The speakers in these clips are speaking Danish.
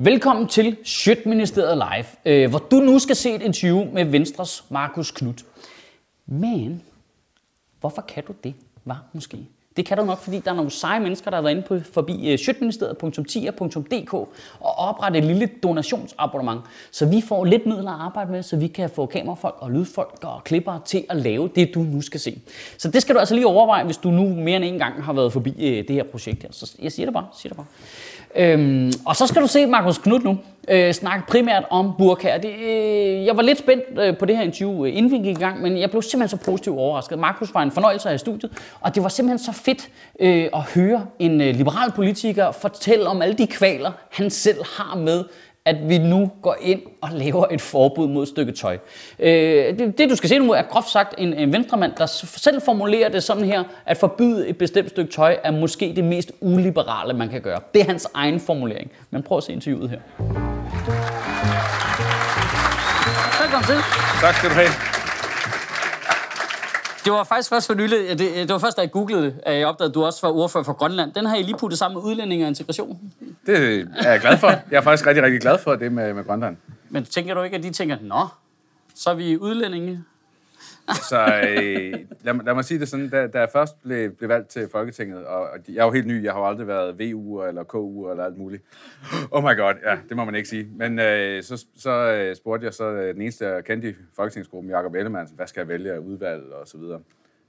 Velkommen til Sjøtministeriet Live, øh, hvor du nu skal se et interview med Venstres Markus Knudt. Men hvorfor kan du det, var måske? Det kan du nok, fordi der er nogle seje mennesker, der har været inde på, forbi øh, sjøtministeriet.10.dk og oprettet et lille donationsabonnement, så vi får lidt midler at arbejde med, så vi kan få kamerafolk og lydfolk og klipper til at lave det, du nu skal se. Så det skal du altså lige overveje, hvis du nu mere end en gang har været forbi øh, det her projekt her. Så jeg siger det bare, siger det bare. Øhm, og så skal du se Markus Knud nu øh, snakke primært om burkaer. Det, øh, jeg var lidt spændt øh, på det her interview, øh, inden vi gik i gang, men jeg blev simpelthen så positivt overrasket. Markus var en fornøjelse af i studiet, og det var simpelthen så fedt øh, at høre en øh, liberal politiker fortælle om alle de kvaler, han selv har med at vi nu går ind og laver et forbud mod et stykke tøj. Øh, det, det, du skal se nu, er groft sagt en, en venstremand, der selv formulerer det sådan her, at forbyde et bestemt stykke tøj er måske det mest uliberale, man kan gøre. Det er hans egen formulering. Men prøv at se interviewet her. Velkommen til. Tak skal du have. Det var faktisk først for nylig, det, det var først, da jeg googlede det, at jeg opdagede, at du også var ordfører for Grønland. Den har I lige puttet sammen med udlænding og integration. Det er jeg glad for. Jeg er faktisk rigtig, rigtig glad for det med, med Grønland. Men tænker du ikke, at de tænker, nå, så er vi udlændinge? Så øh, lad, lad mig sige det sådan, da, da jeg først blev, blev valgt til Folketinget, og, og jeg er jo helt ny, jeg har jo aldrig været VU eller KU eller alt muligt. Oh my god, ja, det må man ikke sige. Men øh, så, så øh, spurgte jeg så øh, den eneste, jeg kendte i Folketingsgruppen, Jacob Ellemann, hvad skal jeg vælge af udvalg og så videre.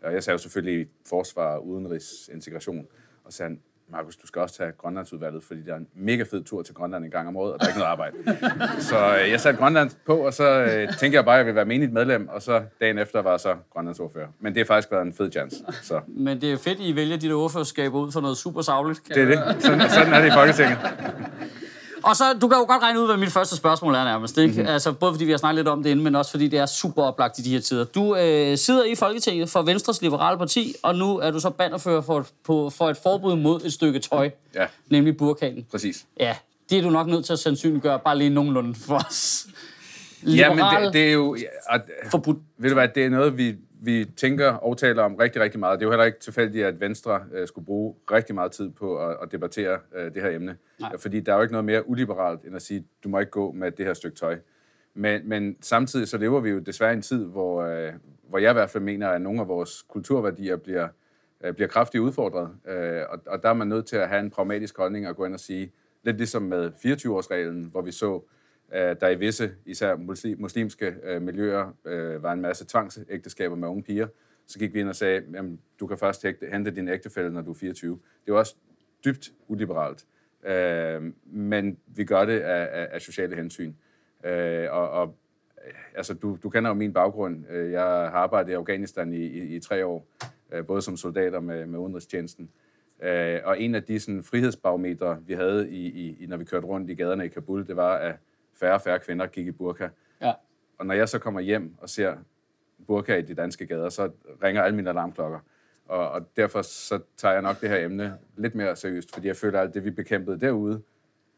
Og jeg sagde jo selvfølgelig forsvar, udenrigs, integration. Og så sagde han, Markus, du skal også tage Grønlandsudvalget, fordi der er en mega fed tur til Grønland en gang om året, og der er ikke noget arbejde. så øh, jeg satte Grønland på, og så øh, tænkte jeg bare, at jeg ville være menigt medlem, og så dagen efter var jeg så Grønlands ordfører. Men det har faktisk været en fed chance. Så. Men det er fedt, at I vælger de der ordførerskaber ud for noget super savligt. Det er det. Sådan, sådan er det i Folketinget. Og så, du kan jo godt regne ud, hvad mit første spørgsmål er nærmest. Ikke? Mm-hmm. Altså, både fordi vi har snakket lidt om det inden, men også fordi det er super oplagt i de her tider. Du øh, sidder i Folketinget for Venstres Liberale Parti, og nu er du så bannerfører for, på, for et forbud mod et stykke tøj, Ja. nemlig burkanen. Præcis. Ja, det er du nok nødt til at sandsynliggøre bare lige nogenlunde for os. Ja, men Liberal- det, det er jo... Ja, og, Forbudt. Ved du hvad, det er noget, vi, vi tænker og taler om rigtig, rigtig meget. Det er jo heller ikke tilfældigt, at Venstre øh, skulle bruge rigtig meget tid på at, at debattere øh, det her emne. Nej. Fordi der er jo ikke noget mere uliberalt, end at sige, du må ikke gå med det her stykke tøj. Men, men samtidig så lever vi jo desværre i en tid, hvor, øh, hvor jeg i hvert fald mener, at nogle af vores kulturværdier bliver, øh, bliver kraftigt udfordret. Øh, og, og der er man nødt til at have en pragmatisk holdning og gå ind og sige, lidt ligesom med 24-årsreglen, hvor vi så, Øh, der i visse, især muslimske øh, miljøer, øh, var en masse tvangsægteskaber med unge piger, så gik vi ind og sagde, jamen, du kan først hente din ægtefælle, når du er 24. Det var også dybt uliberalt. Øh, men vi gør det af, af, af sociale hensyn. Øh, og, og altså, du, du kender jo min baggrund. Jeg har arbejdet i Afghanistan i, i, i tre år, både som soldater med, med udenrigstjenesten. Øh, og en af de sådan, frihedsbarometre, vi havde, i, i, når vi kørte rundt i gaderne i Kabul, det var, at færre og færre kvinder gik i burka. Ja. Og når jeg så kommer hjem og ser burka i de danske gader, så ringer alle mine alarmklokker. Og, og derfor så tager jeg nok det her emne lidt mere seriøst, fordi jeg føler, at alt det, vi bekæmpede derude,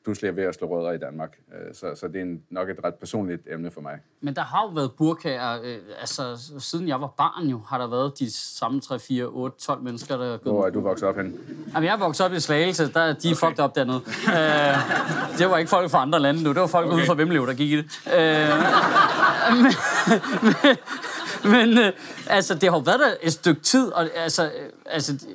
pludselig er ved at slå rødder i Danmark. Øh, Så, så det er en, nok et ret personligt emne for mig. Men der har jo været burkaer, øh, altså siden jeg var barn jo, har der været de samme 3, 4, 8, 12 mennesker, der er gået Hvor er du vokset op hen? Jamen, jeg er vokset op i Slagelse, der de er fucked op dernede. Øh, det var ikke folk fra andre lande nu, det var folk okay. ude fra Vimlev, der gik i det. Øh, men, men, men øh, altså, det har jo været der et stykke tid, og altså, øh, altså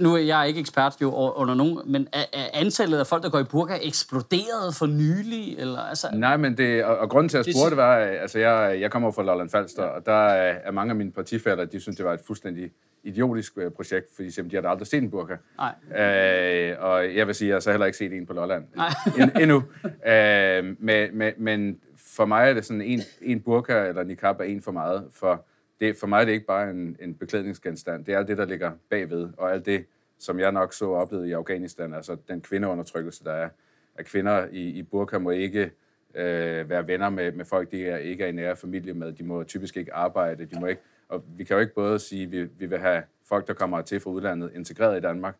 nu er jeg ikke ekspert jo under nogen, men er, er antallet af folk, der går i burka, eksploderet for nylig? Eller, altså, Nej, men det, og, og grunden til, at jeg spurgte, var, altså, jeg, jeg kommer fra Lolland Falster, og der er, er mange af mine partifæller, de synes, det var et fuldstændig idiotisk øh, projekt, fordi simpelthen, de har aldrig set en burka. Nej. Øh, og jeg vil sige, at jeg har så heller ikke set en på Lolland Nej. en, endnu. Øh, men, men, men for mig er det sådan, en, en burka eller niqab er en for meget. For, det, for mig er det ikke bare en, en beklædningsgenstand. Det er alt det, der ligger bagved, og alt det, som jeg nok så oplevede i Afghanistan, altså den kvindeundertrykkelse, der er. At kvinder i, i burka må ikke øh, være venner med, med folk, de er, ikke er i nære familie med. De må typisk ikke arbejde. De må ikke, og vi kan jo ikke både sige, at vi, vi vil have folk, der kommer til fra udlandet, integreret i Danmark,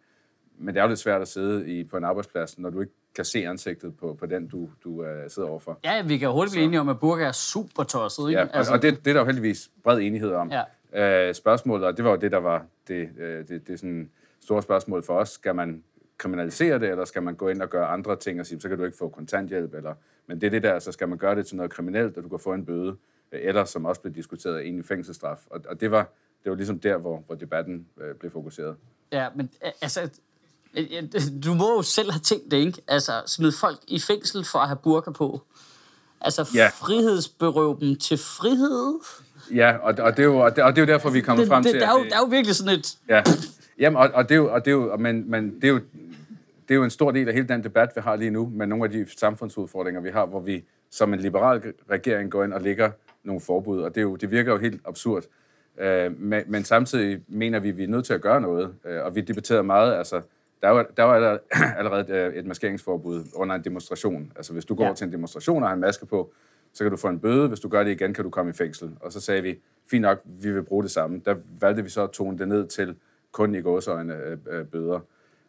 men det er jo lidt svært at sidde i, på en arbejdsplads, når du ikke kan se ansigtet på, på den, du, du uh, sidder overfor. ja, vi kan hurtigt blive enige om, at burka er super tosset, ikke? Ja, altså, og det, det er der jo heldigvis bred enighed om. Ja. Uh, spørgsmålet, og det var jo det, der var det, uh, det, det sådan store spørgsmål for os, skal man kriminalisere det, eller skal man gå ind og gøre andre ting og sige, så kan du ikke få kontanthjælp, eller, men det er det der, så skal man gøre det til noget kriminelt, og du kan få en bøde, eller som også blev diskuteret, en fængselsstraf. Og, og det, var, det var ligesom der, hvor, hvor debatten øh, blev fokuseret. Ja, men altså, du må jo selv have tænkt det, ikke? Altså, smid folk i fængsel for at have burka på. Altså, Ja. frihedsberøv dem til frihed. Ja, og, og, det, er jo, og, det, og det er jo derfor, vi er kommet Det, frem det, til... der, er jo, det- der er jo virkelig sådan et... Ja, Jamen, og, og det er jo, og det er jo, men, men det er jo, det er jo en stor del af hele den debat, vi har lige nu, med nogle af de samfundsudfordringer, vi har, hvor vi som en liberal regering går ind og lægger nogle forbud, og det, er jo, det virker jo helt absurd. Øh, men, men samtidig mener vi, at vi er nødt til at gøre noget, øh, og vi debatterede meget, altså, der var, der var allerede, allerede et, maskeringsforbud under en demonstration. Altså, hvis du går Ja. til en demonstration og har en maske på, så kan du få en bøde. Hvis du gør det igen, kan du komme i fængsel. Og så sagde vi, fint nok, vi vil bruge det samme. Der valgte vi så at tone det ned til kun i gåsøjne øh, øh, bøder.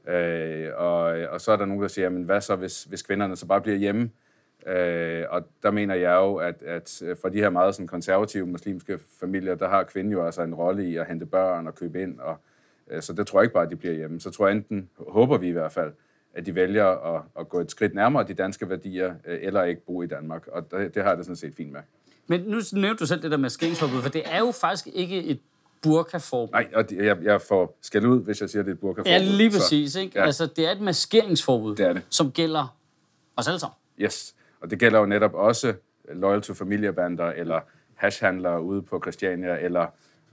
Øh, og, og så er der nogen, der siger, men hvad så, hvis, hvis kvinderne så bare bliver hjemme? Øh, og der mener jeg jo, at, at for de her meget sådan, konservative muslimske familier, der har kvinden jo altså en rolle i at hente børn og købe ind. Og, øh, så det tror jeg ikke bare, at de bliver hjemme. Så tror jeg enten, håber vi i hvert fald, at de vælger at, at gå et skridt nærmere de danske værdier, øh, eller ikke bo i Danmark. Og det, det har jeg det sådan set fint med. Men nu nævnte du selv det der med skængsforbud, for det er jo faktisk ikke et burkaforbud. Nej, og jeg, jeg får skæld ud, hvis jeg siger, det er et burkaforbud. Ja, lige Så- præcis. Ikke? ja. Altså, det er et maskeringsforbud, Det er det. som gælder os alle sammen. Yes, og det gælder jo netop også loyal to familiebander, eller hashhandlere ude på Christiania, eller,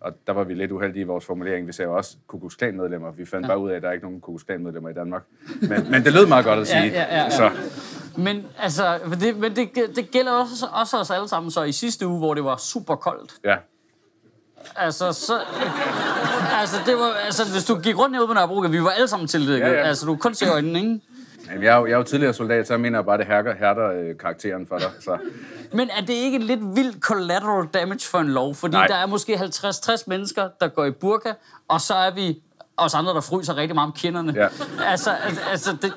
og der var vi lidt uheldige i vores formulering, vi sagde også Ku Klux Klan medlemmer. Vi fandt ja. bare ud af, at der er ikke nogen Ku Klux Klan medlemmer i Danmark. Men, men det lød meget godt at sige. ja, ja, ja. Så, Men, altså, det, men det, det gælder også, også os alle sammen. Så i sidste uge, hvor det var super koldt, ja. altså, så, altså, det var, altså, hvis du gik rundt herude på Nørrebro, vi var alle sammen tildækket. Ja, Ja, ja. ja. Altså, du kunne kun se øjnene, ikke? Jamen, jeg, er jo, jeg er jo tidligere soldat, så jeg mener bare, det hærder, hærder øh, karakteren for dig. Så. Men er det ikke lidt vildt collateral damage for en lov? Fordi Nej. der er måske 50-60 mennesker, der går i burka, og så er vi os andre, der fryser rigtig meget om kinderne. Ja. Altså, al- altså det,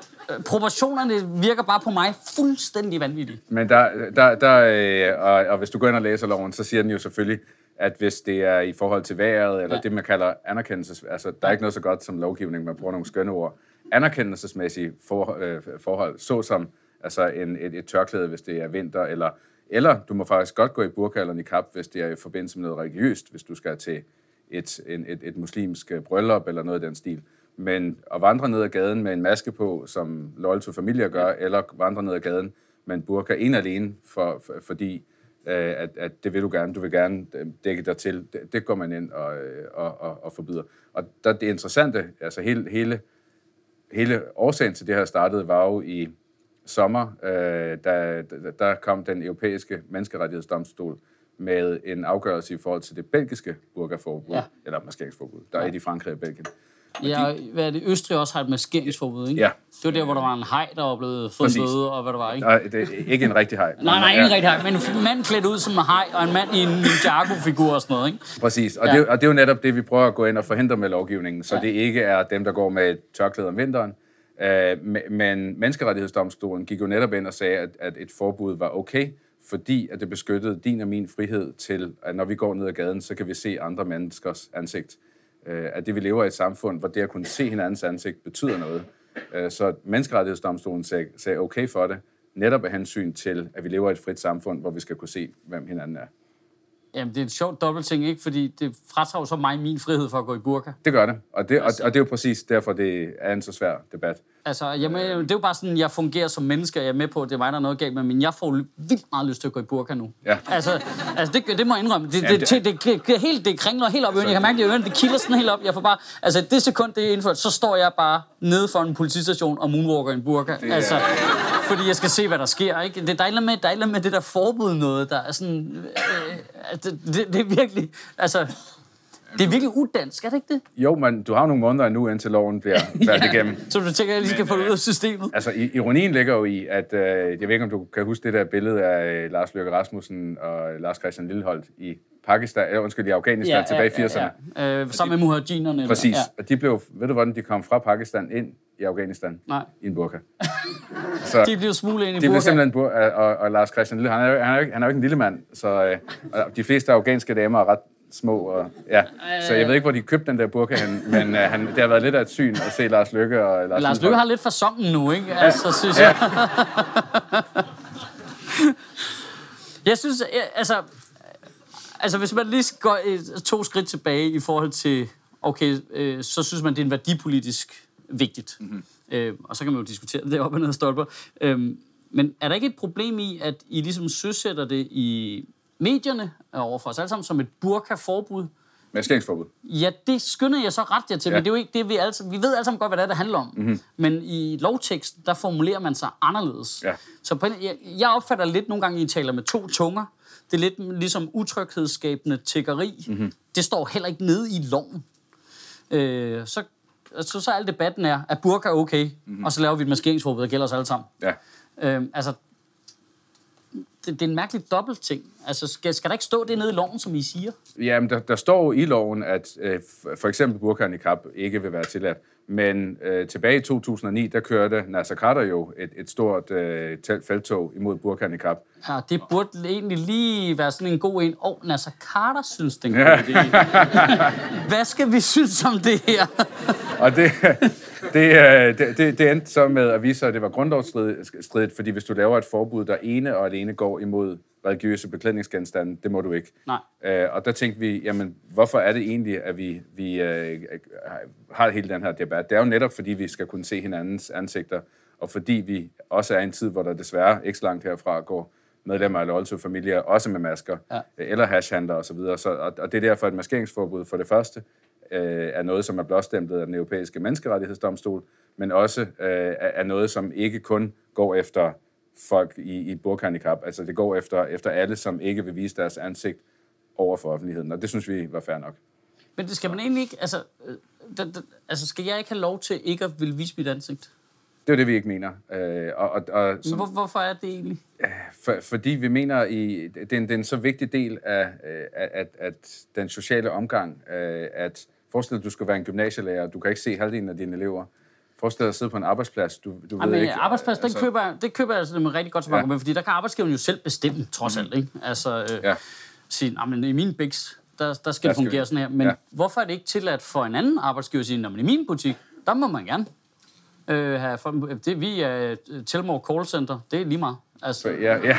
proportionerne virker bare på mig fuldstændig vanvittige. Men der, der, der øh, og, og hvis du går ind og læser loven, så siger den jo selvfølgelig, at hvis det er i forhold til vejret, eller Ja. det, man kalder anerkendelses... Altså, der er ikke noget så godt som lovgivning, man bruger nogle skønne ord. Anerkendelsesmæssige for, øh, forhold, såsom altså en, et, et tørklæde, hvis det er vinter, eller, eller du må faktisk godt gå i burka eller niqab, hvis det er i forbindelse med noget religiøst, hvis du skal til et, en, et, et muslimsk øh, bryllup eller noget i den stil. Men at vandre ned ad gaden med en maske på, som Loyal to Familia gør, eller vandre ned ad gaden med en burka en alene, for, for, fordi øh, at, at det vil du gerne, du vil gerne øh, dække dig til, det, det går man ind og, øh, og, og, og forbyder. Og der, det interessante, altså hele, hele, hele årsagen til det her startede, var jo i sommer, øh, da, der kom den europæiske menneskerettighedsdomstol med en afgørelse i forhold til det belgiske burkaforbud, Ja. ja. eller maskeringsforbud. Der er et i Frankrig og Belgien. Ja, og hvad er det? Østrig også har et maskeringsforbud, ikke? Ja. Det var der, hvor der var en hej, der var blevet fået bøde, og hvad der var, ikke? Nej, det er ikke en rigtig hej. Nej, nej, ikke ja, rigtig hej, men en mand klædt ud som en hej, og en mand i en Ninjago-figur og sådan noget, ikke? Præcis, og, Ja. det, og det er jo netop det, vi prøver at gå ind og forhindre med lovgivningen, så Ja. det ikke er dem, der går med et tørklæde om vinteren. Øh, me- men menneskerettighedsdomstolen gik jo netop ind og sagde, at, at et forbud var okay, fordi at det beskyttede din og min frihed til, at når vi går ned ad gaden, så kan vi se andre menneskers ansigt. Øh, at det, vi lever i et samfund, hvor det at kunne se hinandens ansigt betyder noget. Øh, så menneskerettighedsdomstolen sagde okay for det, netop af hensyn til, at vi lever i et frit samfund, hvor vi skal kunne se, hvem hinanden er. Jamen, det er et sjovt dobbeltting, ikke? Fordi det fratager jo så mig min frihed for at gå i burka. Det gør det, og det, og, og det er jo præcis derfor, det er en så svær debat. Altså, jamen, det er jo bare sådan, jeg fungerer som menneske, og jeg er med på, at det er mig, der er noget galt med, men jeg får vildt meget lyst til at gå i burka nu. Ja. Altså, altså det, det må jeg indrømme. Det, Jamen, det, det- det, det, det, det, helt, det kringler helt op i ørerne. Jeg kan mærke, det i ørerne, det kilder sådan helt op. Jeg får bare, altså det sekund, det er indført, så står jeg bare nede for en politistation og moonwalker i en burka. er- Altså, fordi jeg skal se, hvad der sker. Ikke? Det, der, er med, der er med det der forbud noget, der er sådan... Øh, altså, det, det, det er virkelig... Altså, det er virkelig udansk, er det ikke det? Jo, men du har nogle måneder endnu, indtil loven bliver færdig igennem. Så du tænker, at jeg lige skal få det ud af systemet? Altså, ironien ligger jo i, at øh, jeg ved ikke, om du kan huske det der billede af øh, Lars Løkke Rasmussen og Lars Christian Lilleholdt i Pakistan, eller undskyld, i Afghanistan ja, tilbage i 80'erne. Ja, ja. Øh, sammen med mujahedinerne. Præcis. Ja. Og de blev, ved du hvordan de kom fra Pakistan ind i Afghanistan? Nej. I en burka. Så De blev smuglet ind i de blev burka. simpelthen bur- og, og Lars Christian Lille, han er, han, er jo ikke, han er jo ikke en lille mand, så øh, de fleste afghanske damer er ret små. Og, ja. Så jeg ved ikke, hvor de købte den der burka hen, men uh, han, det har været lidt af et syn at se Lars Lykke og Lars, Lars Lykke har lidt fasongen nu, ikke? Altså, synes jeg. jeg synes, øh, altså, altså hvis man lige går to skridt tilbage i forhold til, okay, øh, så synes man, det er en værdipolitisk vigtigt. Mm-hmm. Øh, og så kan man jo diskutere det op og ned stolper. Øh, men er der ikke et problem i, at I ligesom søsætter det i medierne overfor os alle sammen som et burka-forbud? Maskeringsforbud. Ja, det skynder jeg så ret jer til, ja. men det er jo ikke det, vi alle Vi ved alle sammen godt, hvad det er, det handler om. Mm-hmm. Men i lovtekst, der formulerer man sig anderledes. Ja. Så på en, jeg, jeg opfatter lidt nogle gange, I taler med to tunger. Det er lidt ligesom utryghedsskabende tiggeri. Mm-hmm. Det står heller ikke nede i loven. Øh, så, så, så al debatten er, at burka er okay, mm-hmm. og så laver vi et maskeringsforbud, der gælder os alle sammen. Ja. Øh, altså, det, det er en mærkelig dobbelt ting. Altså, skal, skal der ikke stå det nede i loven, som I siger? Jamen, der, der står i loven, at øh, for eksempel burka og niqab ikke vil være tilladt. Men øh, tilbage i 2009, der kørte Nasser Carter jo et, et stort øh, feltog imod burka og niqab. Ja, det burde egentlig lige være sådan en god en. Og oh, Nasser Carter synes, det er en god idé. Hvad skal vi synes om det her? og det, det, det, det, det endte så med at vise sig, at det var grundlovsstridigt, fordi hvis du laver et forbud, der ene og alene går imod religiøse beklædningsgenstande, det må du ikke. Nej. Øh, og der tænkte vi, jamen, hvorfor er det egentlig, at vi, vi øh, har hele den her debat? Det er jo netop, fordi vi skal kunne se hinandens ansigter, og fordi vi også er i en tid, hvor der desværre ikke så langt herfra går medlemmer af Loyal familier, også med masker, ja. eller hashhandler osv. Så, videre. så og, og det er derfor et maskeringsforbud for det første, øh, er noget, som er blåstemplet af den europæiske menneskerettighedsdomstol, men også øh, er noget, som ikke kun går efter folk i, i burkhandicap. Altså det går efter, efter alle, som ikke vil vise deres ansigt over for offentligheden, og det synes vi var fair nok. Men det skal man egentlig ikke, altså, øh, det, det, altså skal jeg ikke have lov til ikke at vil vise mit ansigt? Det er det, vi ikke mener. Øh, og, og, og, som, Hvor, hvorfor er det egentlig? For, fordi vi mener, i, det, er en, det er en så vigtig del af at, at, at den sociale omgang, øh, at Forestil dig, at du skal være en gymnasielærer, du kan ikke se halvdelen af dine elever. Forestil dig at sidde på en arbejdsplads, du, du Jamen, ved ikke... arbejdsplads, altså, den køber, det køber jeg altså rigtig godt som ja. argument, fordi der kan arbejdsgiveren jo selv bestemme, trods mm. alt, ikke? Altså, øh, ja. sige, men i min biks, der, der skal det fungere sådan her. Men ja. hvorfor er det ikke tilladt for en anden arbejdsgiver at sige, at i min butik, der må man gerne øh, have... Det, vi er Telmore Call Center, det er lige meget. Altså. Ja, ja.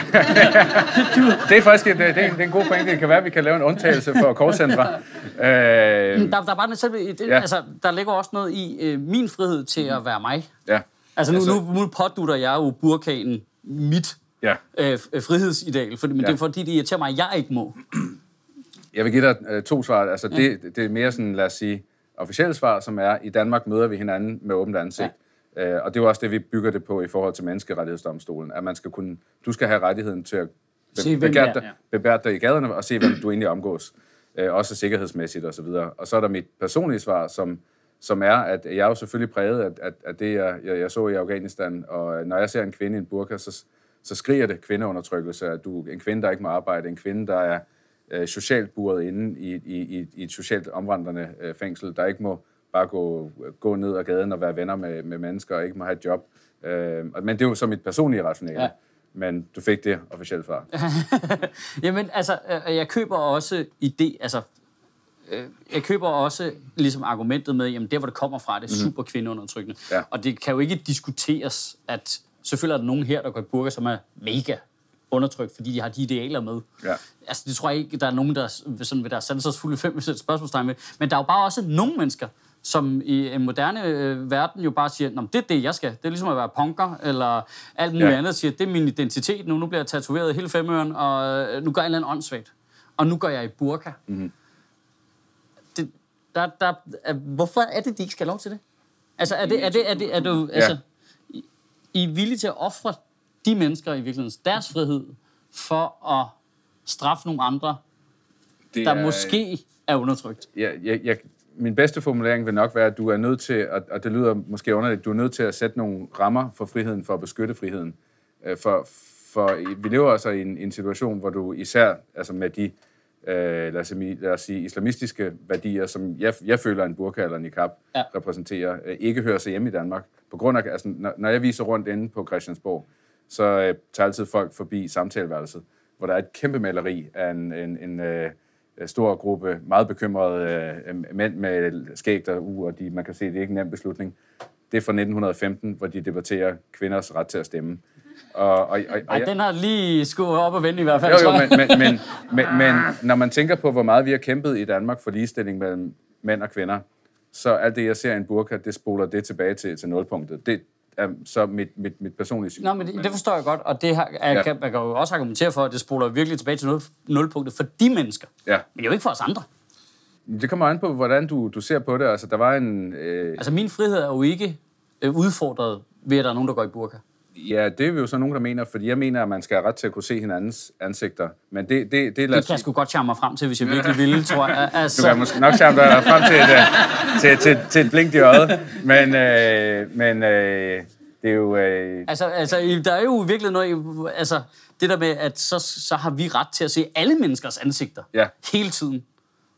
det er faktisk det, det, er en, det er en god pointe. Det kan være, at vi kan lave en undtagelse for callcentre. Øh, der, der, er bare selv, det, ja. altså, der ligger også noget i øh, min frihed til at være mig. Ja. Altså nu, altså, nu, nu pådutter jeg jo burkanen mit ja. øh, frihedsideal, for, men ja. det er fordi, det irriterer mig, at jeg ikke må. Jeg vil give dig øh, to svar. Altså, ja. det, det er mere sådan, lad os sige, officielle svar, som er, i Danmark møder vi hinanden med åbent ansigt. Ja. Øh, og det er jo også det, vi bygger det på i forhold til menneskerettighedsdomstolen, at man skal kunne, du skal have rettigheden til at be- begære dig, ja. dig i gaderne og se, hvem du egentlig omgås, øh, også sikkerhedsmæssigt osv. Og, og så er der mit personlige svar, som, som er, at jeg er jo selvfølgelig præget af, at, at det, jeg, jeg, jeg så i Afghanistan, og når jeg ser en kvinde i en burka, så, så skriger det kvindeundertrykkelse, at du en kvinde, der ikke må arbejde, en kvinde, der er øh, socialt buret inde i, i, i et socialt omvandrende øh, fængsel, der ikke må bare gå, gå ned ad gaden og være venner med, med mennesker og ikke må have et job. Øh, men det er jo så mit personlige rationale. Ja. Men du fik det officielt svar. Jamen, altså, øh, jeg køber også idé, altså, øh, jeg køber også ligesom argumentet med, jamen der, hvor det kommer fra, det er mhm. super kvindeundertrykkende. Ja. Og det kan jo ikke diskuteres, at selvfølgelig er der nogen her, der går i burger, som er mega undertrykt, fordi de har de idealer med. Ja. Altså, det tror jeg ikke, der er nogen, der sådan ved deres fulde fem spørgsmålstegn med. Men der er jo bare også nogle mennesker, som i en moderne øh, verden jo bare siger, det er det, jeg skal. Det er ligesom at være punker, eller alt muligt ja. andet, siger, det er min identitet nu, nu bliver jeg tatoveret hele femøren, og øh, nu gør jeg en eller anden åndssvagt. Og nu går jeg i burka. Mm-hmm. Det, der, der, er, hvorfor er det, de ikke skal have lov til det? Altså, er det, er det, er det, er du, altså, I, I er villige til at ofre de mennesker i virkeligheden deres frihed for at straffe nogle andre, det der er, måske er undertrykt? Ja, jeg, jeg, min bedste formulering vil nok være, at du er nødt til, og det lyder måske underligt, du er nødt til at sætte nogle rammer for friheden, for at beskytte friheden. Øh, for, for vi lever altså i en, en situation, hvor du især altså med de øh, lad, os lad os sige, islamistiske værdier, som jeg, jeg føler, en burka eller en niqab ja. repræsenterer, øh, ikke hører sig hjemme i Danmark. På grund af, altså, når, når jeg viser rundt inde på Christiansborg, så øh, tager altid folk forbi samtaleværelset, hvor der er et kæmpe maleri af en, en, en øh, stor gruppe meget bekymrede øh, mænd med skæg der u, og de, man kan se, det er ikke en nem beslutning. Det er fra 1915, hvor de debatterer kvinders ret til at stemme. Og, og, og, og, Ej, den har lige skudt op og vende i hvert fald, jo, jo, men, men, men, men, men når man tænker på, hvor meget vi har kæmpet i Danmark for ligestilling mellem mænd og kvinder, så alt det, jeg ser i en burka, det spoler det tilbage til, til nulpunktet. Det er så mit, mit, mit personlige syn. Nå, men det, det forstår jeg godt, og det har, er, Ja. kan, man kan jo også argumentere for, at det spoler virkelig tilbage til nul, nulpunktet for de mennesker. Ja. Men jo ikke for os andre. Det kommer an på, hvordan du, du ser på det. Altså, der var en... Øh, Altså, min frihed er jo ikke øh, udfordret ved, at der er nogen, der går i burka. Ja, det er vi jo så nogen, der mener, fordi jeg mener, at man skal have ret til at kunne se hinandens ansigter. Men det, det, det, Det kan jeg sgu godt charme mig frem til, hvis jeg virkelig ville, tror jeg. Du Altså, kan måske nok charme dig frem til et, øh, til, til, til et blink i øjet, men, øh, men øh, det er jo... Øh, altså, altså, der er jo virkelig noget... Altså, det der med, at så, så har vi ret til at se alle menneskers ansigter. Ja. Hele tiden,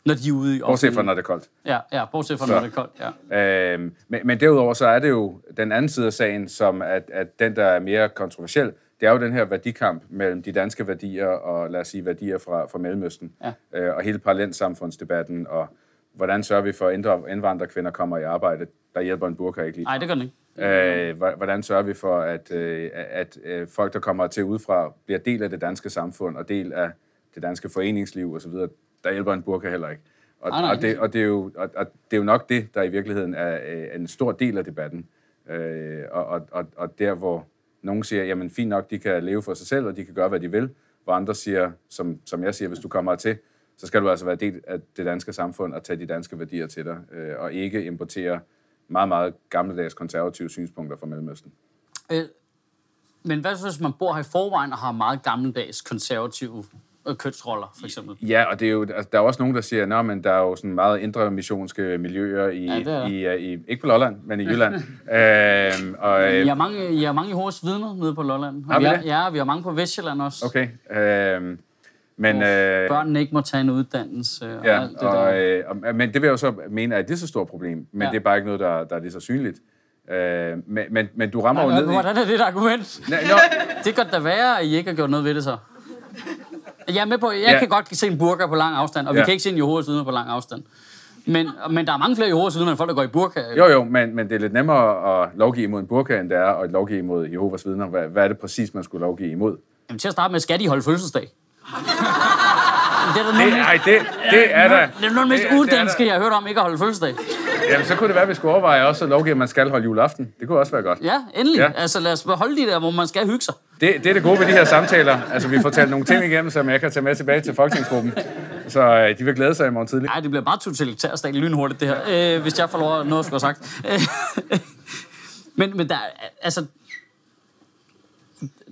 når de er ude i bortset fra, når det er koldt. Ja, ja, bortset fra, Så. når det er koldt. Ja. Øhm, men, men derudover så er det jo den anden side af sagen, som at, at den, der er mere kontroversiel, det er jo den her værdikamp mellem de danske værdier og lad os sige værdier fra, fra Mellemøsten. Ja. Øh, og hele parallelsamfundsdebatten, og hvordan sørger vi for, at indvandrerkvinder kommer i arbejde, der hjælper en burka ikke lige. Nej, det gør den ikke. Øh, hvordan sørger vi for, at, øh, at øh, folk, der kommer til udefra, bliver del af det danske samfund og del af det danske foreningsliv osv., der hjælper en burka heller ikke. Og, Nej, nej. og, det, og, det er jo, og, og det er jo nok det, der i virkeligheden er øh, en stor del af debatten. Øh, og, og, og, der, hvor nogen siger, jamen fint nok, de kan leve for sig selv, og de kan gøre, hvad de vil, hvor andre siger, som, som jeg siger, hvis du kommer til, så skal du altså være del af det danske samfund og tage de danske værdier til dig, øh, og ikke importere meget, meget gammeldags konservative synspunkter fra Mellemøsten. Øh, men hvad så, hvis man bor her i forvejen og har meget gammeldags konservative kønsroller, for eksempel? Ja, og det er jo, altså, der er også nogen, der siger, at men der er jo sådan meget indre missionske miljøer i, Ja, det i, øh, i, ikke på Lolland, men i Jylland. øhm, og, øh, I har mange, I har mange i Horsens vidner nede på Lolland. Har vi har, det? ja, vi har mange på Vestjylland også. okay. Øhm, men, øh, Børnene ikke må tage en uddannelse og ja, alt det og, der. øh, men det vil jeg jo så mene er et lige så stort problem, men Ja. det er bare ikke noget, der, der er lige så synligt. Øh, men, men, men du rammer jo ned i... Hvordan er det et argument? Nej, nå, Det kan da være, at I ikke har gjort noget ved det så. Jeg er med på, jeg Ja. kan godt se en burka på lang afstand, og vi Ja. kan ikke se en Jehovas vidner på lang afstand. Men, men der er mange flere Jehovas vidner, end folk, der går i burka. Jo, jo, men, men det er lidt nemmere at lovgive imod en burka, end det er at lovgive imod Jehovas vidner. Hvad, hvad er det præcis, man skulle lovgive imod? Jamen, til at starte med, skal de holde fødselsdag? det er da Det, noget, ej, det, det er da... det er noget af det mest det det uddanske, da- jeg har hørt om, ikke at holde fødselsdag. Jamen, så kunne det være, at vi skulle overveje også at lovgive, at man skal holde juleaften. Det kunne også være godt. Ja, endelig. Ja. Altså, lad os holde de der, hvor man skal hygge sig. Det, det er det gode ved de her samtaler. Altså, vi får talt nogle ting igennem, som jeg kan tage med tilbage til folketingsgruppen. Så øh, de vil glæde sig i morgen tidlig. Nej, det bliver bare totalitært stat lynhurtigt, det her. Øh, hvis jeg får lov at noget skulle have sagt. Øh, men, men der, er- altså,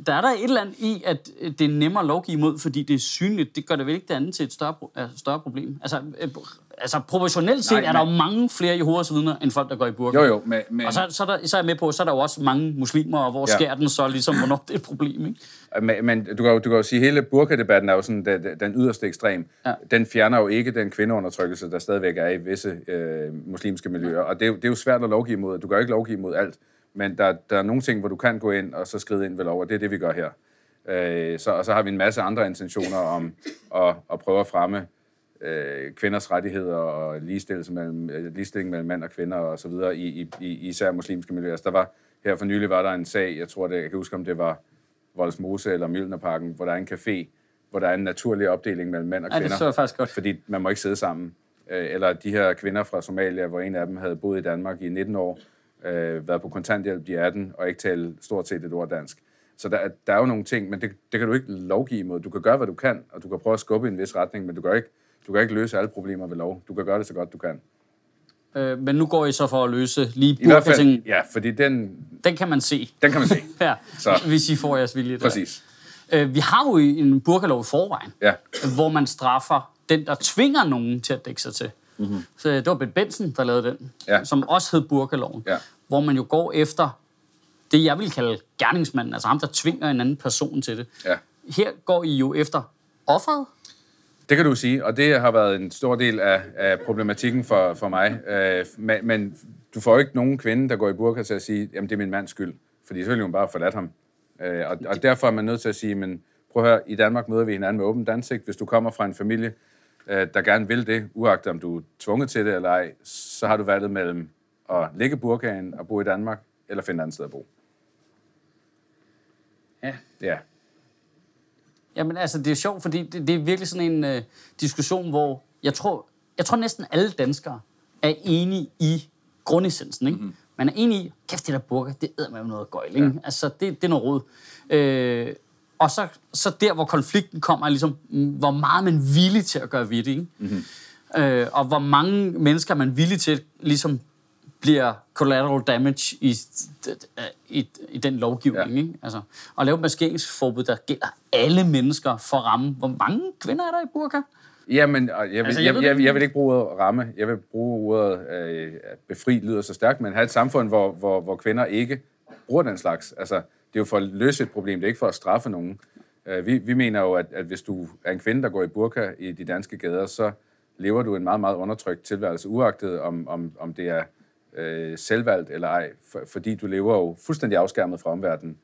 der er der et eller andet i, at det er nemmere at lovgive imod, fordi det er synligt. Det gør det vel ikke det andet til et større, øh, større problem. Altså, øh, altså proportionelt set Nej, er der men- jo mange flere Jehovas vidner, end folk, der går i burka. Jo, jo, men, men, Og så, så, er der, så er jeg med på, så er der jo også mange muslimer, og hvor Ja. ja. sker den så ligesom, hvornår det er et problem, ikke? men, men du, kan jo, du kan jo sige, at hele burkadebatten er jo sådan den, den yderste ekstrem. Ja. Den fjerner jo ikke den kvindeundertrykkelse, der stadigvæk er i visse øh, muslimske miljøer. Og det er, jo, det er jo svært at lovgive imod. Du kan jo ikke lovgive imod alt. Men der, der er nogle ting, hvor du kan gå ind og så skride ind ved lov, og det er det, vi gør her. Øh, så, og så har vi en masse andre intentioner om at, at prøve at fremme øh, kvinders rettigheder og ligestillelse mellem, øh, ligestilling mellem mænd og kvinder og så videre i, i, i især muslimske miljøer. Altså, der var, her for nylig var der en sag, jeg tror det, jeg kan huske, om det var Voldsmose eller Mjølnerparken, hvor der er en café, hvor der er en naturlig opdeling mellem mænd og Ja, det kvinder. så jeg faktisk godt. Fordi man må ikke sidde sammen. Øh, Eller de her kvinder fra Somalia, hvor en af dem havde boet i Danmark i 19 år, øh, været på kontanthjælp i 18 og ikke tale stort set et ord dansk. Så der, er- der er jo nogle ting, men det, det kan du ikke lovgive imod. Du kan gøre, hvad du kan, og du kan prøve at skubbe i en vis retning, men du kan ikke, du kan ikke løse alle problemer ved lov. Du kan gøre det så godt, du kan. Øh, men nu går I så for at løse lige I hvert fald, ja, fordi den, Den kan man se. den kan man se. Ja, Så. hvis I får jeres vilje. Der. Præcis. Øh, vi har jo en burkalov i forvejen, Ja. hvor man straffer den, der tvinger nogen til at dække sig til. Mm-hmm. Så det var Ben Benson, der lavede den. Ja. som også hed burkaloven. Ja. Hvor man jo går efter det, jeg vil kalde gerningsmanden, altså ham, der tvinger en anden person til det. Ja. Her går I jo efter offeret. Det kan du sige, og det har været en stor del af, af problematikken for, for mig. Øh, men, men du får jo ikke nogen kvinde, der går i burka til at sige, jamen det er min mands skyld, fordi så ville hun bare forladt ham. Øh, og, og derfor er man nødt til at sige, men prøv at høre, i Danmark møder vi hinanden med åbent ansigt. Hvis du kommer fra en familie, øh, der gerne vil det, uagtet om du er tvunget til det eller ej, så har du valget mellem at lægge burkaen og bo i Danmark, eller finde et andet sted at bo. Ja. Ja. Jamen altså, det er sjovt, fordi det, det er virkelig sådan en øh, diskussion, hvor jeg tror, jeg tror næsten alle danskere er enige i grundessensen, ikke? Mm-hmm. Man er enig i, kæft, det der burger, det æder med noget gøjl, ikke? Ja. Altså, det, det er noget råd. Øh, og så, så der, hvor konflikten kommer, er ligesom, mm, hvor meget man er villig til at gøre ved det, ikke? Mm-hmm. Øh, og hvor mange mennesker er man villig til, ligesom bliver collateral damage i, i, i den lovgivning. Ja. Ikke? Altså, at lave et maskeringsforbud, der gælder alle mennesker for at ramme. Hvor mange kvinder er der i burka? Jamen, jeg vil, Altså, altså, jeg jeg, jeg, jeg vil ikke bruge ordet ramme. Jeg vil bruge ordet øh, befri, lyder så stærkt, men have et samfund, hvor, hvor, hvor kvinder ikke bruger den slags. Altså, det er jo for at løse et problem, det er ikke for at straffe nogen. Øh, vi, vi mener jo, at, at hvis du er en kvinde, der går i burka i de danske gader, så lever du en meget, meget undertrykt tilværelse, uagtet om, om, om det er øh, selvvalgt eller ej, for, fordi du lever jo fuldstændig afskærmet fra omverdenen.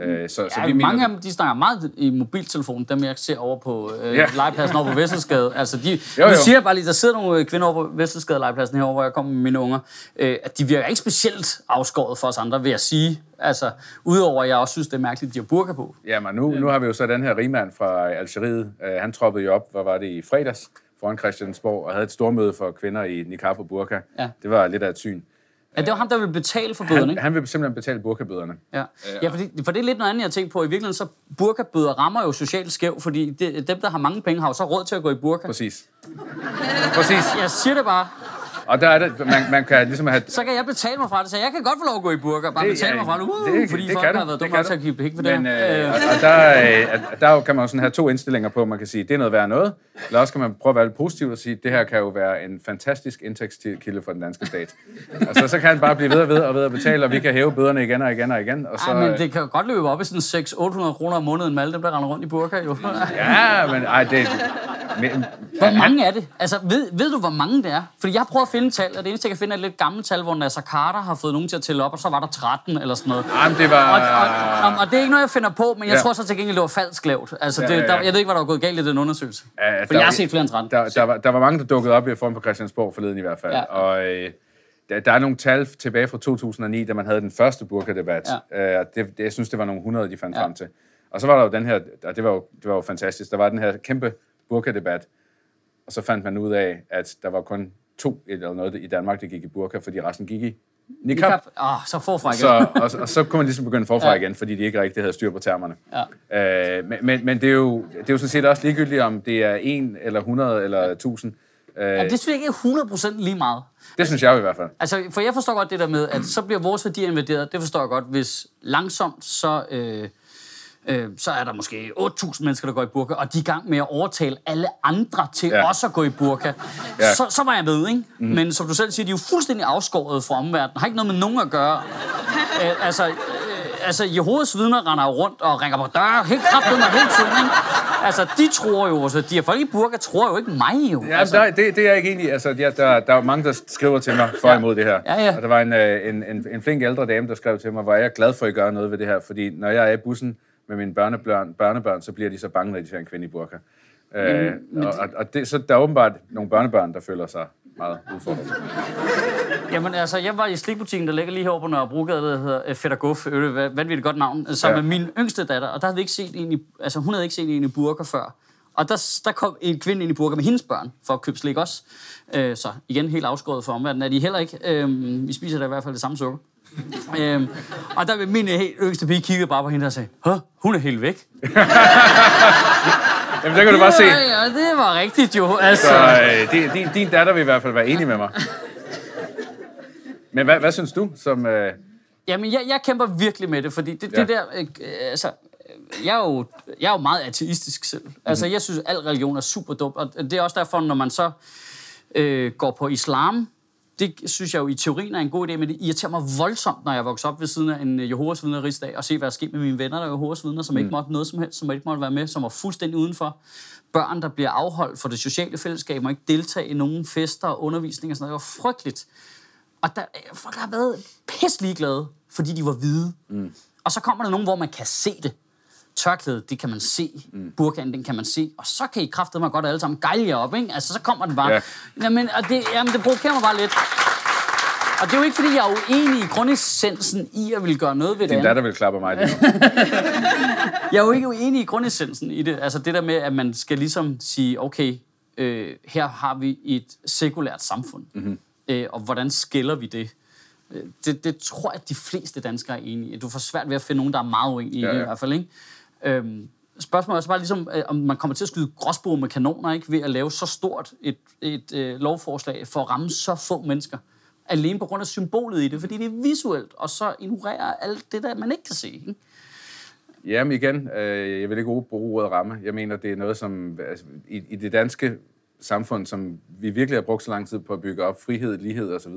Øh, så, så Ja, vi mange mener, af dem, de snakker meget i mobiltelefonen, dem jeg ser over på øh, Ja. legepladsen over på Vestersgade. Altså, de, Jo, jo. Nu siger jeg bare lige, der sidder nogle øh, kvinder over på Vestersgade legepladsen herovre, hvor jeg kommer med mine unger, øh, at de virker ikke specielt afskåret for os andre, vil jeg sige. Altså, udover at jeg også synes, det er mærkeligt, at de har burka på. Ja, men nu, nu har vi jo så den her rigmand fra Algeriet. Uh, han troppede jo op, hvad var det, i fredags foran Christiansborg, og havde et stormøde for kvinder i niqab og burka. Ja. Det var lidt af et syn. Ja, det var ham, der ville betale for bøderne, Han, ikke? han vil simpelthen betale burkabøderne. Ja, ja fordi, for det er lidt noget andet, jeg har tænkt på. I virkeligheden, så burkabøder rammer jo socialt skæv, fordi det, dem, der har mange penge, har jo så råd til at gå i burka. Præcis. Præcis. Jeg siger det bare. Og der er det, man, man kan ligesom have... Så kan jeg betale mig fra det, så jeg kan godt få lov at gå i burka. Bare Det- betale ja, mig fra det, uh, det- fordi det folk kan har været dumme nok til at give penge for det Men, her. øh, og, og der, øh, der kan man jo sådan have to indstillinger på. Man kan sige, det er noget værd noget. Eller også kan man prøve at være lidt positiv og sige, det her kan jo være en fantastisk indtægtskilde for den danske stat. altså, så kan han bare blive ved og ved og ved at betale, og vi kan hæve bøderne igen og igen og igen. Og så, Ej, men det kan jo godt løbe op i sådan 600-800 kroner om måneden med alle dem, der render rundt i burka, jo. Ja, men ej, det... Men, Hvor mange er det? Altså, ved, ved du, hvor mange det er? Fordi jeg har prøvet at finde tal, og det eneste, jeg kan finde, er et lidt gammelt tal, hvor Nasser Carter har fået nogen til at tælle op, og så var der 13 eller sådan noget. Jamen, det var... Og, og, og, og det er ikke noget, jeg finder på, men jeg Ja. tror så til gengæld, det var falsk lavt. Altså, det, Ja, ja, ja. Der, jeg ved ikke, hvad der var gået galt i den undersøgelse. Ja, For jeg har set flere end 13. Der, der, var, der var mange, der dukkede op i foran på Christiansborg forleden i hvert fald. Ja. Og øh, der, der er nogle tal tilbage fra 2009, da man havde den første burka-debat. Ja. Øh, det, det, jeg synes, det var nogle 100, de fandt ja. frem til. Og så var der jo den her, og det var jo, det var jo fantastisk, der var den her kæmpe burka-debat, og så fandt man ud af, at der var kun to eller noget i Danmark, der gik i burka, fordi resten gik i niqab. Niqab. Åh, så forfra igen. Så, og, og så kunne man ligesom begynde forfra Ja. igen, fordi de ikke rigtig havde styr på termerne. Ja. Øh, men men, det, er jo, det er jo sådan set også ligegyldigt, om det er 1 eller 100 eller 1000. Øh, Ja, det synes jeg ikke er 100% lige meget. det synes jeg i hvert fald. Altså, for jeg forstår godt det der med, at så bliver vores værdier invaderet. Det forstår jeg godt, hvis langsomt, så, øh, øh, så er der måske 8.000 mennesker, der går i burka, og de er i gang med at overtale alle andre til ja. Ja. også at gå i burka. Ja. Ja. Så, så var jeg med, ikke? Mm. Men som du selv siger, de er jo fuldstændig afskåret fra omverdenen. Har ikke noget med nogen at gøre. øh, altså, øh, altså, Jehovas vidner render rundt og ringer på døre helt kraftigt mig hele tiden, ikke? Altså, de tror jo, altså, de er folk i burka tror jo ikke mig, jo. Ja, altså, der, det, det er jeg ikke enig i. Altså, ja, der, der er mange, der skriver til mig for og imod det her. Ja, ja. Og der var en, øh, en, en, en flink ældre dame, der skrev til mig, hvor jeg er glad for, at I gør noget ved det her. Fordi når jeg er i bussen med mine børnebørn, børnebørn så bliver de så bange, når de ser en kvinde i burka. Øh, og, og, og det, så der er åbenbart nogle børnebørn, der føler sig meget udfordret. Jamen altså, jeg var i slikbutikken, der ligger lige herovre på Nørrebrogade, der hedder øh, Fætter Guff, øh, vanvittigt godt navn, som Ja. er min yngste datter, og der havde vi ikke set en i, altså hun havde ikke set en i burka før. Og der, der kom en kvinde ind i burka med hendes børn for at købe slik også. Øh, så igen, helt afskåret for omverdenen er de heller ikke. Øh, vi spiser da i hvert fald det samme sukker. Øh, og der min øh, helt yngste pige kiggede bare på hende og sagde, Hå, hun er helt væk. Jamen, der kan du bare se. Ja, det var rigtigt jo. Altså, Så øh, din, din, din datter vil i hvert fald være enig med mig. Men hvad, hvad synes du? Som, øh, Jamen, jeg, jeg kæmper virkelig med det, fordi det, ja. Det der... Øh, altså, jeg er, jo, jeg er jo meget ateistisk selv. Altså, jeg synes, at al religion er super dumt, og det er også derfor, når man så øh, går på islam, det synes jeg jo i teorien er en god idé, men det irriterer mig voldsomt, når jeg vokser op ved siden af en øh, Jehovas vidner rigsdag, og se, hvad der sker med mine venner, der er Jehovas vidner, som mm. ikke måtte noget som helst, som ikke måtte være med, som var fuldstændig udenfor. Børn, der bliver afholdt for det sociale fællesskab, og ikke deltage i nogen fester og undervisning og sådan noget. Det var frygteligt. Og der, øh, folk har været pisse ligeglade, fordi de var hvide. Mm. Og så kommer der nogen, hvor man kan se det. Tørklædet, det kan man se, mm. burkaen, den kan man se, og så kan I kraftedeme godt alle sammen gejle op, ikke? Altså, så kommer den bare. Ja. Jamen, og det, jamen, det provokerer mig bare lidt. Og det er jo ikke, fordi jeg er uenig i grundessensen i at ville gøre noget ved det. Din datter vil klappe mig nu. Jeg er jo ikke uenig i grundessensen i det. Altså det der med, at man skal ligesom sige, okay, øh, her har vi et sekulært samfund. Mm-hmm. Øh, og hvordan skiller vi det? Øh, det? Det tror jeg, at de fleste danskere er enige i. Du får svært ved at finde nogen, der er meget uenige i Ja, det ja. i hvert fald. Ikke? Øhm, spørgsmålet er så bare ligesom, øh, om man kommer til at skyde gråsbog med kanoner, ikke? ved at lave så stort et, et øh, lovforslag for at ramme så få mennesker. Alene på grund af symbolet i det, fordi det er visuelt, og så ignorerer alt det der, man ikke kan se. Ikke? Jamen igen, øh, jeg vil ikke bruge ordet ramme. Jeg mener, det er noget, som altså, i, i det danske samfund, som vi virkelig har brugt så lang tid på at bygge op, frihed, lighed osv.,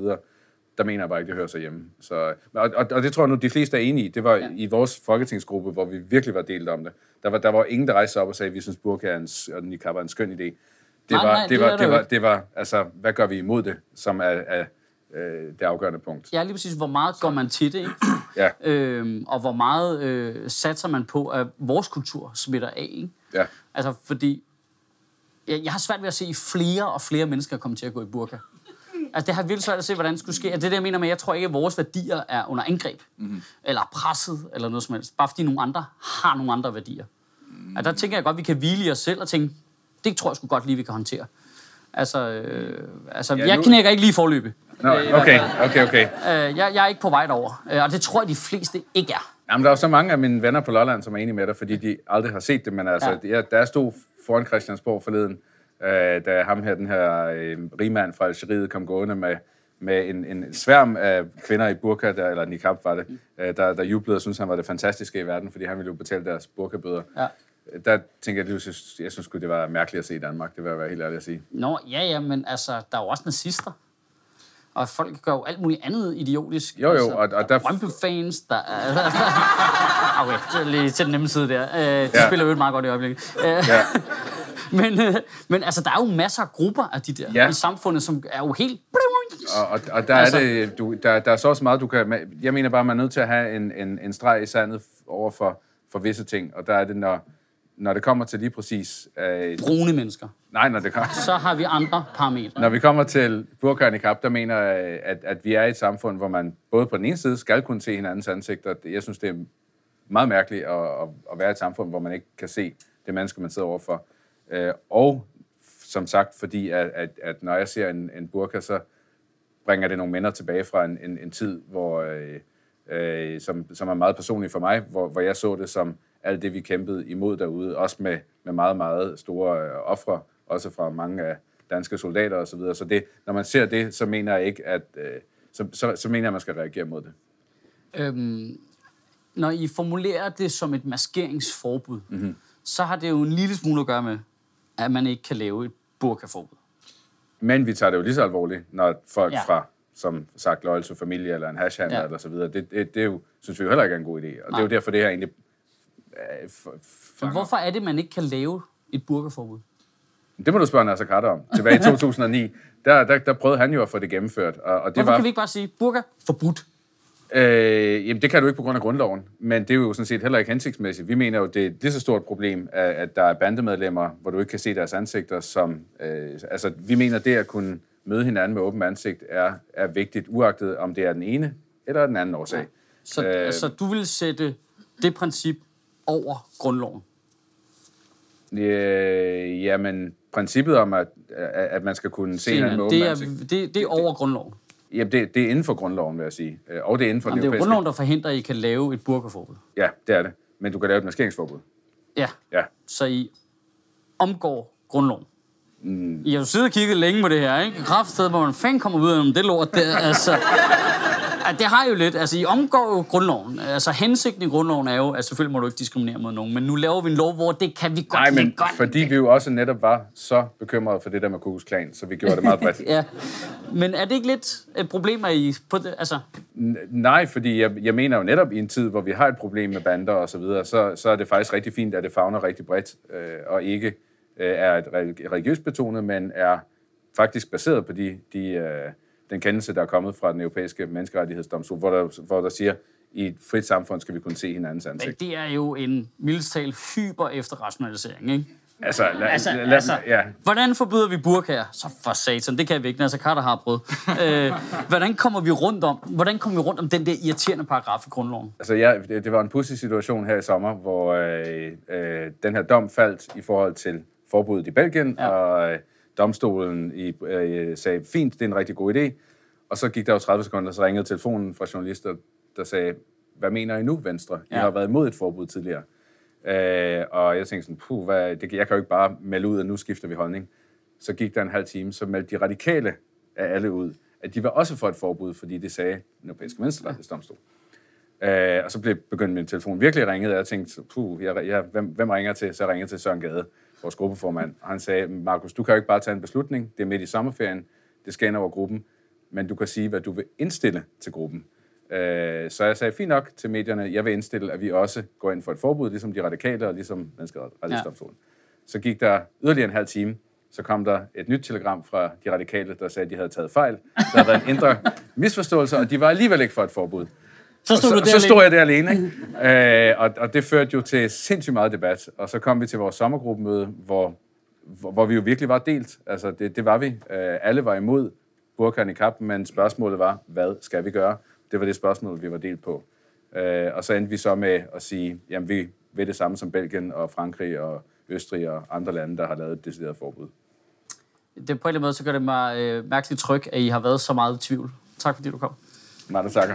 der mener jeg bare ikke, det hører sig hjemme. Så, og, og, og det tror jeg nu, de fleste er enige i. Det var ja. i vores folketingsgruppe, hvor vi virkelig var delt om det. Der var, der var ingen, der rejste sig op og sagde, at vi synes, burka er en, og niqab er en skøn idé. Det Nej, var, nej, det, det var, det, var, det var, altså, hvad gør vi imod det, som er, er øh, det afgørende punkt. Ja, lige præcis. Hvor meget går man til det, ikke? Ja, øhm, og hvor meget øh, satser man på, at vores kultur smitter af, ikke? ja. Altså, fordi jeg, jeg har svært ved at se flere og flere mennesker komme til at gå i burka. Altså, det har virkelig svært at se, hvordan det skulle ske. Og det er det, jeg mener med, jeg tror ikke, at vores værdier er under angreb. Mm-hmm. Eller presset, eller noget som helst. Bare fordi nogle andre har nogle andre værdier. Mm. Altså, der tænker jeg godt, at vi kan hvile i os selv og tænke, det tror jeg sgu godt lige, vi kan håndtere. Altså, øh, altså Ja, jeg nu- knækker ikke lige forløbet. Nå, okay, okay, okay. Øh, jeg, jeg er ikke på vej derover, øh, og det tror jeg, de fleste ikke er. Jamen, der er jo så mange af mine venner på Lolland, som er enige med dig, fordi de aldrig har set det, men altså, Ja. jeg, jeg stod foran Christiansborg forleden, øh, da ham her, den her øh, rigmand fra Algeriet kom gående med, med en, en sværm af kvinder i burka, der, eller niqab var det, øh, der, der jublede og syntes, han var det fantastiske i verden, fordi han ville jo betale deres burkabøder. Ja. Der tænker jeg, at jeg synes det var mærkeligt at se i Danmark, det vil jeg være helt ærlig at sige. Nå, ja, ja, men altså, der er jo også nazister. Og folk gør jo alt muligt andet idiotisk. Jo, jo, altså, og- og der... der- er Brøndby-fans, der er... okay, lige til den nemme side der. Øh, de ja. Spiller jo meget godt i øjeblikket. Øh, Ja. men, øh, men altså, der er jo masser af grupper af de der Ja. i samfundet, som er jo helt... Og, og, og der, Altså- er det, du, der, der er så også meget, du kan... Jeg mener bare, man er nødt til at have en, en, en streg i sandet over for, for visse ting. Og der er det, når, når det kommer til lige præcis... Øh, Brune mennesker. nej, når det kommer... Så har vi andre parametre. Når vi kommer til niqab, der mener jeg, at, at vi er i et samfund, hvor man både på den ene side skal kunne se hinandens ansigter. Jeg synes, det er meget mærkeligt at, at, at være i et samfund, hvor man ikke kan se det menneske, man sidder overfor. Øh, og som sagt, fordi at, at, at når jeg ser en, en burka, så bringer det nogle minder tilbage fra en, en, en tid, hvor, øh, øh, som, som er meget personlig for mig, hvor, hvor jeg så det som alt det, vi kæmpede imod derude, også med, med meget, meget store øh, ofre, også fra mange af danske soldater osv. Så, videre. så det, når man ser det, så mener jeg ikke, at øh, så, så, så mener jeg, at man skal reagere mod det. Øhm, når I formulerer det som et maskeringsforbud, mm-hmm. så har det jo en lille smule at gøre med, at man ikke kan lave et burkaforbud. Men vi tager det jo lige så alvorligt, når folk Ja. fra, som sagt, Loyal to Familie eller en hashhandler Ja. eller så videre, det, det, det er jo, synes vi jo heller ikke er en god idé. Og Nej. det er jo derfor, det her egentlig øh, Men hvorfor er det, man ikke kan lave et burkaforbud? Det må du spørge Nasser Carter om. Tilbage i 2009, der, der, der prøvede han jo at få det gennemført. Og, og det Hvorfor var, kan vi ikke bare sige, burka forbudt? Øh, jamen, det kan du ikke på grund af grundloven, men det er jo sådan set heller ikke hensigtsmæssigt. Vi mener jo, det er et lige så stort problem, at, at der er bandemedlemmer, hvor du ikke kan se deres ansigter, som... Øh, altså, vi mener, det at kunne møde hinanden med åbent ansigt er, er vigtigt, uagtet om det er den ene eller den anden årsag. Så Øh. altså, du vil sætte det princip over grundloven? Øh, jamen, princippet om, at, at man skal kunne se hinanden med åbent det, ansigt, er, det, det er over grundloven. Jamen, det, det er inden for grundloven, vil jeg sige. Øh, Og det er inden for Jamen, det er jo grundloven, der forhindrer, at I kan lave et burkaforbud. Ja, det er det. Men du kan lave et maskeringsforbud. Ja, Ja. så I omgår grundloven. Mm. I har jo siddet og kigget længe på det her, ikke? Kraftsted, hvor man fanden kommer ud af det lort der, altså... Det har jo lidt, altså I omgår jo grundloven. Altså hensigten i grundloven er jo, at selvfølgelig må du ikke diskriminere mod nogen, men nu laver vi en lov, hvor det kan vi godt Nej, men godt. fordi vi jo også netop var så bekymrede for det der med Kukus Klan, så vi gjorde det meget bredt. Ja, men er det ikke lidt et problem, at I på det, altså... Nej, fordi jeg, jeg mener jo netop i en tid, hvor vi har et problem med bander og så videre, så, så er det faktisk rigtig fint, at det fagner rigtig bredt, øh, og ikke øh, er religiøst betonet, men er faktisk baseret på de, de, øh, den kendelse, der er kommet fra den europæiske menneskerettighedsdomstol, hvor der, hvor der siger, i et frit samfund skal vi kunne se hinandens ansigt. Det er jo en mildest talt hyper efterrationalisering, ikke? Altså, la, Altså, la, la, altså ja. hvordan forbyder vi burkaer? Så for satan, det kan vi ikke, altså Carter har brød. øh, hvordan kommer vi rundt om, hvordan kommer vi rundt om den der irriterende paragraf i grundloven? Altså, ja, det, det var en pudsig situation her i sommer, hvor øh, øh, den her dom faldt i forhold til forbuddet i Belgien, ja. og øh, domstolen i, øh, sagde, fint, det er en rigtig god idé. Og så gik der jo 30 sekunder, så ringede telefonen fra journalister, der sagde, hvad mener I nu, Venstre? I Ja. har været imod et forbud tidligere. Øh, og jeg tænkte sådan, puh, hvad, det, jeg kan jo ikke bare melde ud, at nu skifter vi holdning. Så gik der en halv time, så meldte de radikale af alle ud, at de var også for et forbud, fordi det sagde den europæiske menneskerettighedsdomstol. Øh, og så blev begyndt min telefon virkelig at ringe, og jeg tænkte, puh, jeg, jeg, hvem, hvem ringer til? Så jeg ringede til Søren Gade, vores gruppeformand, og han sagde, Markus, du kan jo ikke bare tage en beslutning, det er midt i sommerferien, det skal ind over gruppen, men du kan sige, hvad du vil indstille til gruppen. Øh, så jeg sagde, fint nok til medierne, jeg vil indstille, at vi også går ind for et forbud, ligesom de radikale og ligesom menneskerettighedsdomstolen. Ja. Så gik der yderligere en halv time, så kom der et nyt telegram fra de radikale, der sagde, at de havde taget fejl. Der havde været en indre misforståelse, og de var alligevel ikke for et forbud. Så stod Så, du der så stod jeg der alene, ikke? øh, og, og det førte jo til sindssygt meget debat. Og så kom vi til vores sommergruppemøde, hvor, hvor, hvor vi jo virkelig var delt. Altså, det, det var vi. Øh, alle var imod burkerne i kappen, men spørgsmålet var, hvad skal vi gøre? Det var det spørgsmål, vi var delt på. Øh, og så endte vi så med at sige, jamen vi vil det samme som Belgien og Frankrig og Østrig og andre lande, der har lavet et decideret forbud. Det, på en eller anden måde, så gør det mig øh, mærkeligt tryg, at I har været så meget i tvivl. Tak fordi du kom. Mange takker.